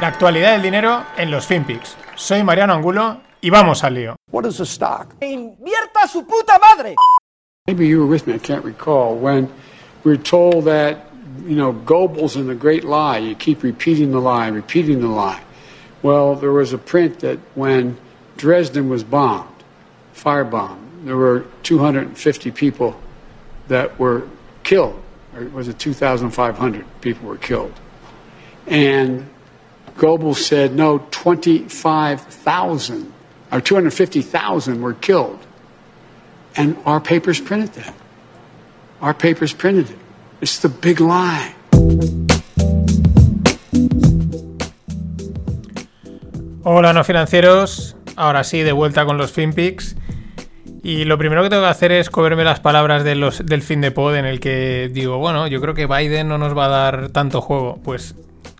La actualidad del dinero en los FinPix. Soy Mariano Angulo y vamos al lío. What is a stock? ¡Invierta su puta madre! Maybe you were with me, I can't recall, when we were told that, you know, Goebbels in the great lie, you keep repeating the lie, repeating the lie. Well, there was a print that when Dresden was bombed, firebombed, there were 250 people that were killed, or was it 2,500 people were killed? And Goebbels said, no, 25,000 or 250,000 were killed. And our papers printed that. Our papers printed it. It's the big lie. Hola, no financieros. Ahora sí, de vuelta con los FinPix. Y lo primero que tengo que hacer es comerme las palabras de los, del fin de pod en el que digo, bueno, yo creo que Biden no nos va a dar tanto juego. Pues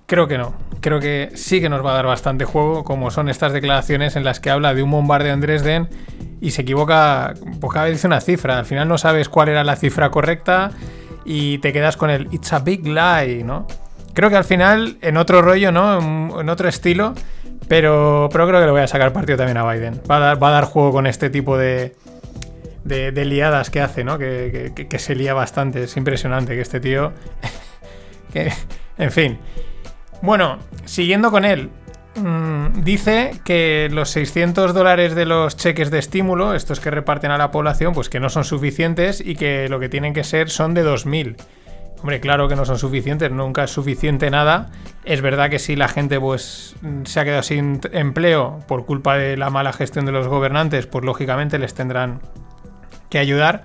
creo que no. Creo que sí que nos va a dar bastante juego, como son estas declaraciones en las que habla de un bombardeo en Dresden y se equivoca, pues cada vez dice una cifra. Al final no sabes cuál era la cifra correcta y te quedas con el It's a big lie, ¿no? Creo que al final, en otro rollo, ¿no? En, otro estilo, pero, pero creo que le voy a sacar partido también a Biden. Va a dar, va a dar juego con este tipo de, de, liadas que hace, ¿no? Que, que- que se lía bastante. Es impresionante que este tío. que, en fin. Bueno, siguiendo con él. mm, dice que los 600 dólares de los cheques de estímulo, estos que reparten a la población, pues que no son suficientes y que lo que tienen que ser son de 2.000. Hombre, claro que no son suficientes, nunca es suficiente nada. Es verdad que si la gente pues se ha quedado sin empleo por culpa de la mala gestión de los gobernantes, pues lógicamente les tendrán que ayudar.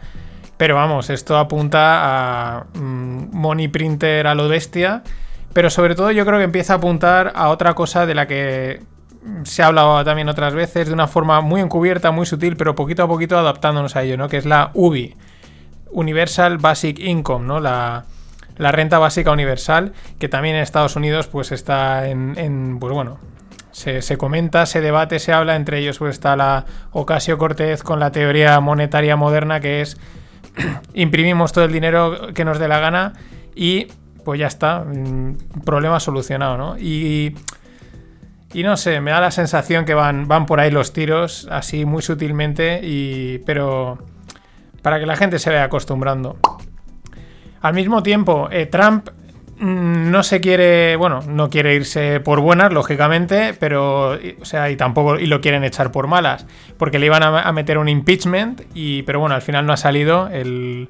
Pero vamos, esto apunta a mm, money printer a lo bestia. Pero sobre todo yo creo que empieza a apuntar a otra cosa de la que se ha hablado también otras veces, de una forma muy encubierta, muy sutil, pero poquito a poquito adaptándonos a ello, ¿no? Que es la UBI. Universal Basic Income, ¿no? La, la renta básica universal, que también en Estados Unidos pues está en, en, pues bueno, se, se comenta, se debate, se habla, entre ellos pues está la Ocasio Cortez con la teoría monetaria moderna que es imprimimos todo el dinero que nos dé la gana y pues ya está, mm, problema solucionado, ¿no? Y, y no sé, me da la sensación que van, van por ahí los tiros, así muy sutilmente, y, pero para que la gente se vaya acostumbrando. Al mismo tiempo, eh, Trump mm, no se quiere, bueno, no quiere irse por buenas, lógicamente, pero, o sea, y tampoco, y lo quieren echar por malas, porque le iban a meter un impeachment, y, pero bueno, al final no ha salido, el,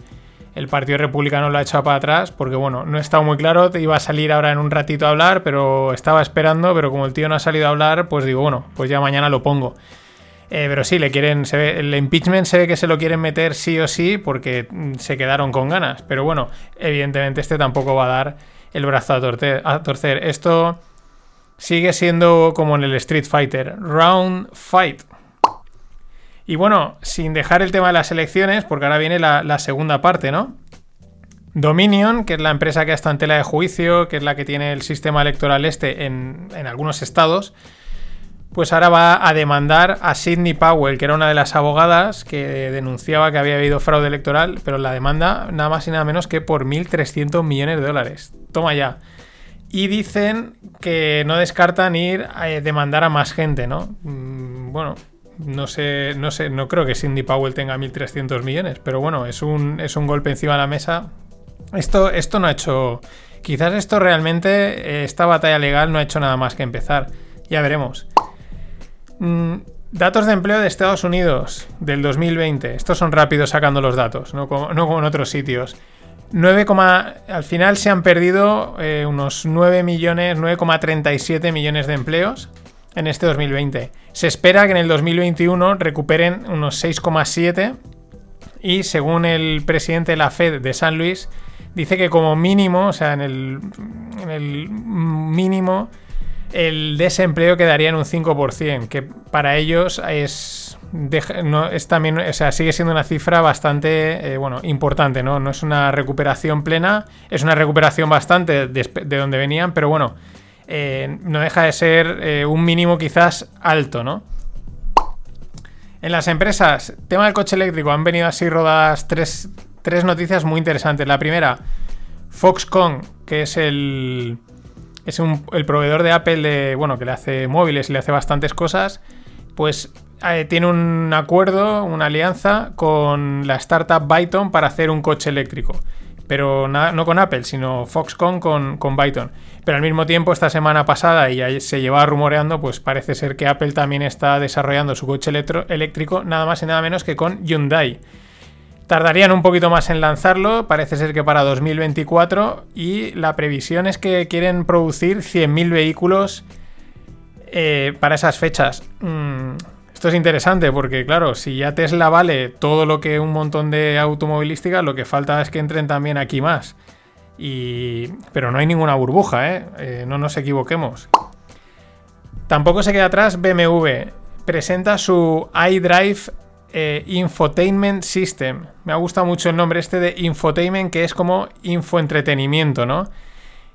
el Partido Republicano lo ha echado para atrás, porque bueno, no estaba muy claro, te iba a salir ahora en un ratito a hablar, pero estaba esperando, pero como el tío no ha salido a hablar, pues digo, bueno, pues ya mañana lo pongo. Eh, pero sí, le quieren. Se ve, el impeachment se ve que se lo quieren meter sí o sí porque mm, se quedaron con ganas. Pero bueno, evidentemente este tampoco va a dar el brazo a. A torcer. Esto sigue siendo como en el Street Fighter: Round Fight. Y bueno, sin dejar el tema de las elecciones, porque ahora viene la, segunda parte, ¿no? Dominion, que es la empresa que está en tela de juicio, que es la que tiene el sistema electoral este en, en algunos estados, pues ahora va a demandar a Sidney Powell, que era una de las abogadas que denunciaba que había habido fraude electoral, pero la demanda nada más y nada menos que por 1.300 millones de dólares. Toma ya. Y dicen que no descartan ir a demandar a más gente, ¿no? Mm, bueno, no sé, no sé, no creo que Sidney Powell tenga 1.300 millones, pero bueno, es un, es un golpe encima de la mesa. Esto, esto no ha hecho... Quizás esto realmente, eh, esta batalla legal no ha hecho nada más que empezar. Ya veremos. Mm, datos de empleo de Estados Unidos del 2020. Estos son rápidos sacando los datos, no como, no como en otros sitios. 9, al final se han perdido eh, unos 9 millones, 9,37 millones de empleos en este 2020. Se espera que en el 2021 recuperen unos 6,7 y según el presidente de la Fed de San Luis, dice que como mínimo, o sea, en el, mínimo, el desempleo quedaría en un 5%, que para ellos es, también, o sea, sigue siendo una cifra bastante, eh, bueno, importante, ¿no? No es una recuperación plena, es una recuperación bastante de donde venían, pero bueno, eh, no deja de ser eh, un mínimo quizás alto, ¿no? En las empresas, tema del coche eléctrico, han venido así rodadas tres, tres noticias muy interesantes. La primera, Foxconn, que es el, es el proveedor de Apple de, bueno, que le hace móviles y le hace bastantes cosas, pues eh, tiene un acuerdo, una alianza con la startup Byton para hacer un coche eléctrico. Pero no con Apple, sino Foxconn con, con Byton. Pero al mismo tiempo, esta semana pasada, y se llevaba rumoreando, pues parece ser que Apple también está desarrollando su coche eléctrico, nada más y nada menos que con Hyundai. Tardarían un poquito más en lanzarlo, parece ser que para 2024, y la previsión es que quieren producir 100.000 vehículos eh, para esas fechas. Mm, esto es interesante porque, claro, si ya Tesla vale todo lo que un montón de automovilística, lo que falta es que entren también aquí más. Y... Pero no hay ninguna burbuja, ¿eh? Eh, no nos equivoquemos. Tampoco se queda atrás BMW. Presenta su iDrive eh, Infotainment System. Me ha gustado mucho el nombre este de Infotainment, que es como infoentretenimiento, ¿no?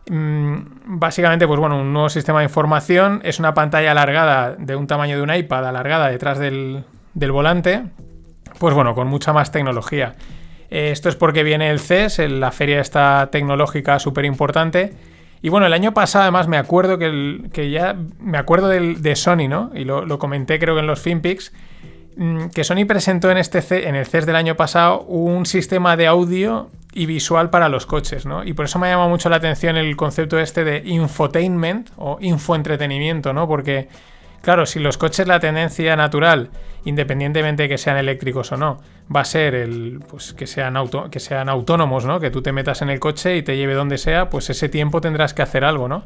Mm, básicamente, pues bueno, un nuevo sistema de información. Es una pantalla alargada de un tamaño de un iPad, alargada detrás del, volante. Pues bueno, con mucha más tecnología. Eh, esto es porque viene el CES, la feria esta tecnológica súper importante. Y bueno, el año pasado además me acuerdo que, el- ya me acuerdo del- de Sony, ¿no? Y lo, comenté creo que en los FinPix, mm, que Sony presentó en, este C- en el CES del año pasado un sistema de audio y visual para los coches, ¿no? Y por eso me ha llamado mucho la atención el concepto este de infotainment o infoentretenimiento, ¿no? Porque, claro, si los coches la tendencia natural, independientemente de que sean eléctricos o no, va a ser el pues que sean auto, que sean autónomos, ¿no? Que tú te metas en el coche y te lleve donde sea, pues ese tiempo tendrás que hacer algo, ¿no?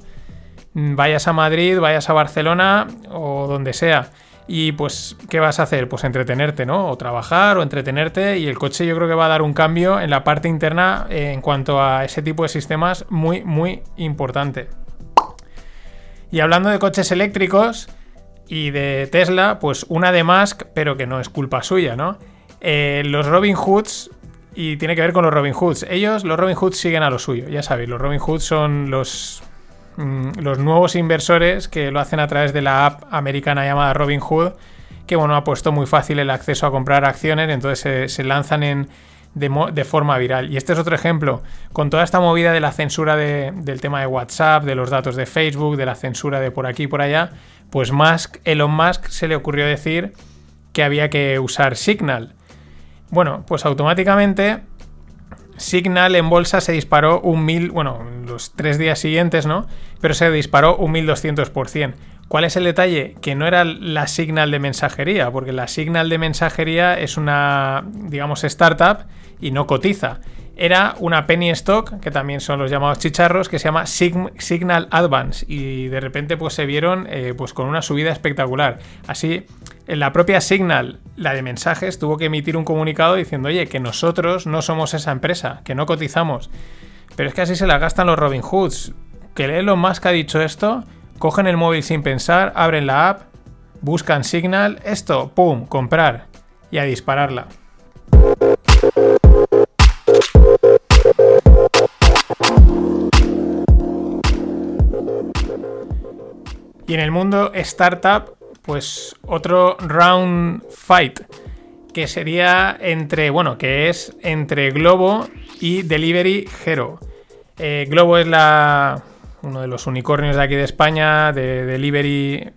Vayas a Madrid, vayas a Barcelona o donde sea. Y pues, ¿qué vas a hacer? Pues entretenerte, ¿no? O trabajar o entretenerte. Y el coche yo creo que va a dar un cambio en la parte interna eh, en cuanto a ese tipo de sistemas muy, muy importante. Y hablando de coches eléctricos y de Tesla, pues una de Musk, pero que no es culpa suya, ¿no? Eh, los Robin Hoods, y tiene que ver con los Robin Hoods. Ellos, los Robin Hoods, siguen a lo suyo, ya sabéis, los Robin Hoods son los, los nuevos inversores que lo hacen a través de la app americana llamada Robin Hood, que bueno, ha puesto muy fácil el acceso a comprar acciones, entonces se, se lanzan en, de, forma viral. Y este es otro ejemplo, con toda esta movida de la censura de- del tema de WhatsApp, de los datos de Facebook, de la censura de por aquí y por allá, pues Musk, Elon Musk se le ocurrió decir que había que usar Signal. Bueno, pues automáticamente Signal en bolsa se disparó un mil, bueno, en los tres días siguientes, ¿no? Pero se disparó un 1200%. ¿Cuál es el detalle? Que no era la Signal de mensajería, porque la Signal de mensajería es una, digamos, startup y no cotiza. Era una penny stock, que también son los llamados chicharros, que se llama Sign- Signal Advance. Y de repente pues se vieron eh, pues con una subida espectacular. Así, la propia Signal, la de mensajes, tuvo que emitir un comunicado diciendo, oye, que nosotros no somos esa empresa, que no cotizamos. Pero es que así se la gastan los Robin Hoods. Que Elon Musk ha dicho esto, cogen el móvil sin pensar, abren la app, buscan Signal, esto, pum, comprar y a dispararla. Y en el mundo startup, pues otro round fight que sería entre, bueno, que es entre Globo y Delivery Hero. Eh, Globo es la uno de los unicornios de aquí de España, de delivery,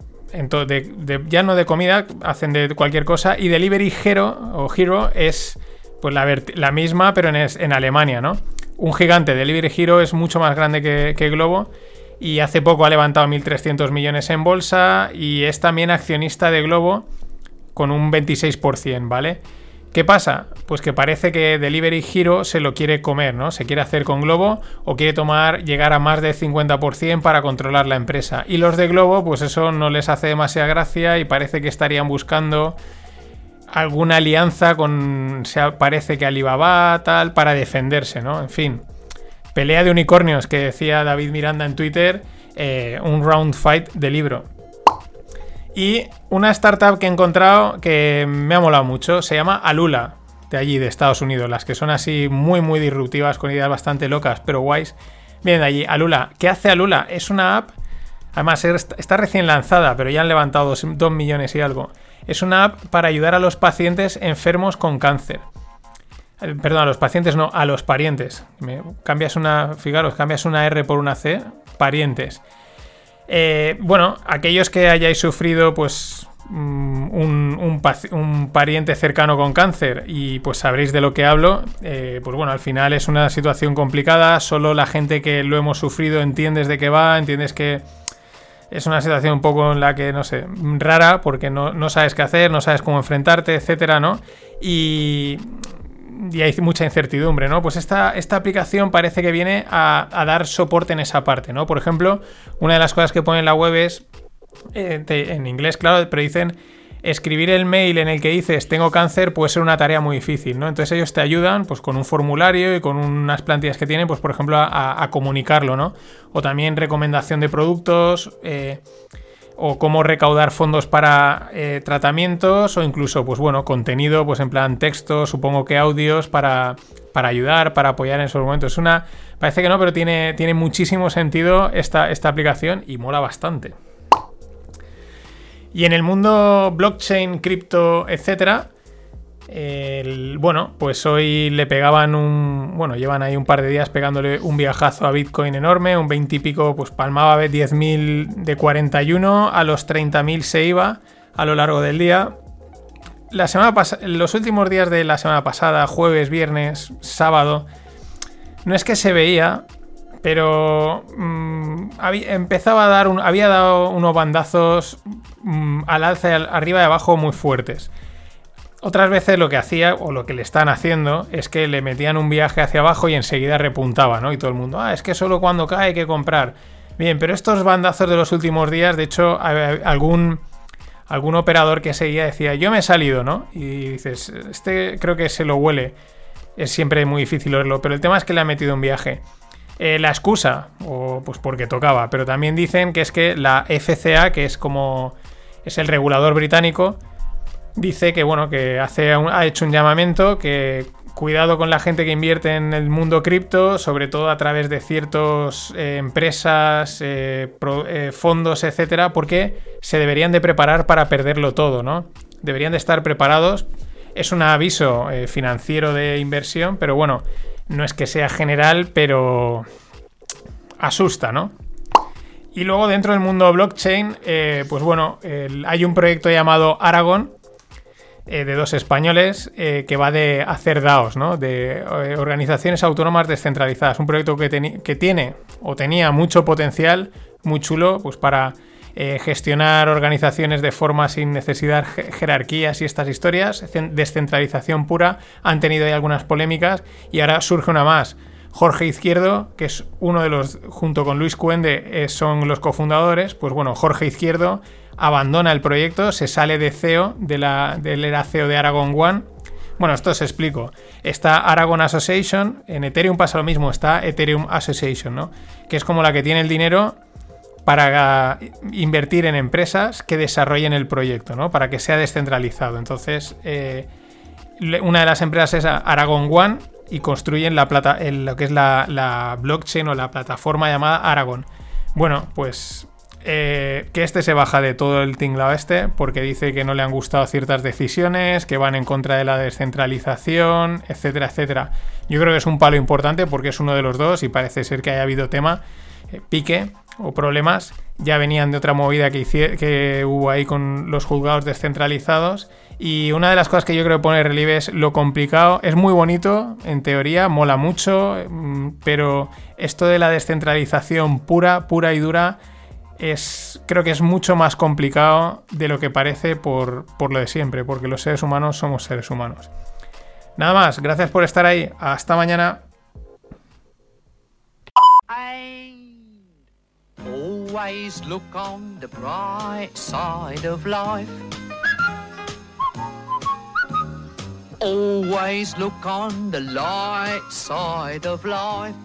de- ya no de comida, hacen de cualquier cosa. Y Delivery Hero, o Hero, es pues la, misma, pero en, en Alemania, ¿no? Un gigante, Delivery Hero es mucho más grande que Globo. Y hace poco ha levantado 1.300 millones en bolsa y es también accionista de Globo con un 26%, ¿vale? ¿Qué pasa? Pues que parece que Delivery Hero se lo quiere comer, ¿no? Se quiere hacer con Globo o quiere tomar, llegar a más del 50% para controlar la empresa. Y los de Globo, pues eso no les hace demasiada gracia y parece que estarían buscando alguna alianza con, se parece que Alibaba, tal, para defenderse, ¿no? En fin, pelea de unicornios que decía David Miranda en Twitter, eh, un round fight de libro. Y una startup que he encontrado que me ha molado mucho, se llama Alula, de allí, de Estados Unidos, las que son así muy, muy disruptivas, con ideas bastante locas, pero guays. Vienen de allí, Alula. ¿Qué hace Alula? Es una app, además es- está recién lanzada, pero ya han levantado 2 millones y algo. Es una app para ayudar a los pacientes enfermos con cáncer. Eh, Perdón, a los pacientes no, a los parientes. Cambias una, fijaros, cambias una R por una C, parientes. Eh, bueno, aquellos que hayáis sufrido, pues mm, un, pariente cercano con cáncer y pues sabréis de lo que hablo, eh, pues bueno, al final es una situación complicada, solo la gente que lo hemos sufrido entiendes de qué va, entiendes que es una situación un poco en la que, no sé, rara, porque no, no sabes qué hacer, no sabes cómo enfrentarte, etcétera, ¿no? Y y hay mucha incertidumbre, ¿no? Pues esta, esta aplicación parece que viene a, dar soporte en esa parte, ¿no? Por ejemplo, una de las cosas que pone en la web es, eh, en inglés, claro, pero dicen, escribir el mail en el que dices tengo cáncer puede ser una tarea muy difícil, ¿no? Entonces ellos te ayudan, pues con un formulario y con unas plantillas que tienen, pues por ejemplo, a, comunicarlo, ¿no? O también recomendación de productos, eh, o cómo recaudar fondos para eh, tratamientos o incluso, pues bueno, contenido, pues en plan texto, supongo que audios para, para ayudar, para apoyar en esos momentos. Es una, parece que no, pero tiene, tiene muchísimo sentido esta, esta aplicación y mola bastante. Y en el mundo blockchain, cripto, etcétera, bueno, pues hoy le pegaban un. Bueno, llevan ahí un par de días pegándole un viajazo a Bitcoin enorme, un 20 y pico, pues palmaba 10.000 de 41, a los 30.000 se iba a lo largo del día. La semana los últimos días de la semana pasada, jueves, viernes, sábado, no es que se veía, pero mm, empezaba a dar un, había dado unos bandazos mm, al alza, arriba y abajo muy fuertes. Otras veces lo que hacía, o lo que le están haciendo, es que le metían un viaje hacia abajo y enseguida repuntaba, ¿no? Y todo el mundo, ah, es que solo cuando cae hay que comprar. Bien, pero estos bandazos de los últimos días, de hecho, algún, algún operador que seguía decía, yo me he salido, ¿no? Y dices, este creo que se lo huele. Es siempre muy difícil verlo, pero el tema es que le ha metido un viaje. Eh, la excusa, o pues porque tocaba, pero también dicen que es que la FCA, que es como es el regulador británico, dice que bueno, que hace ha hecho un llamamiento que cuidado con la gente que invierte en el mundo cripto, sobre todo a través de ciertas eh, empresas, eh, eh, fondos, etcétera, porque se deberían de preparar para perderlo todo, ¿no? Deberían de estar preparados. Es un aviso financiero de inversión, pero bueno, no es que sea general, pero asusta, ¿no? Y luego dentro del mundo blockchain, pues bueno, hay un proyecto llamado Aragon, eh, de dos españoles eh, que va de hacer DAOs, ¿no? de eh, organizaciones autónomas descentralizadas. Un proyecto que, que, tiene o tenía mucho potencial, muy chulo, pues para gestionar organizaciones de forma sin necesidad jerarquías y estas historias. Descentralización pura. Han tenido ahí algunas polémicas y ahora surge una más. Jorge Izquierdo, que es uno de los, junto con Luis Cuende, son los cofundadores. Pues bueno, Jorge Izquierdo abandona el proyecto, se sale de CEO, de la, del era CEO de Aragon One. Bueno, esto os explico. Está Aragon Association, en Ethereum pasa lo mismo, está Ethereum Association, ¿no? Que es como la que tiene el dinero para invertir en empresas que desarrollen el proyecto, ¿no? Para que sea descentralizado. Entonces, eh, una de las empresas es Aragon One y construyen la plata, lo que es la, la blockchain o la plataforma llamada Aragon. Bueno, pues eh, que este se baja de todo el tinglado este porque dice que no le han gustado ciertas decisiones, que van en contra de la descentralización, etcétera, etcétera. Yo creo que es un palo importante porque es uno de los dos y parece ser que haya habido tema, eh, pique o problemas. Ya venían de otra movida que, que hubo ahí con los juzgados descentralizados. Y una de las cosas que yo creo que pone relieve es lo complicado. Es muy bonito, en teoría, mola mucho, mm, pero esto de la descentralización pura, pura y dura es, creo que es mucho más complicado de lo que parece por, por lo de siempre, porque los seres humanos somos seres humanos. Nada más, gracias por estar ahí. Hasta mañana. Always look on the light side of life.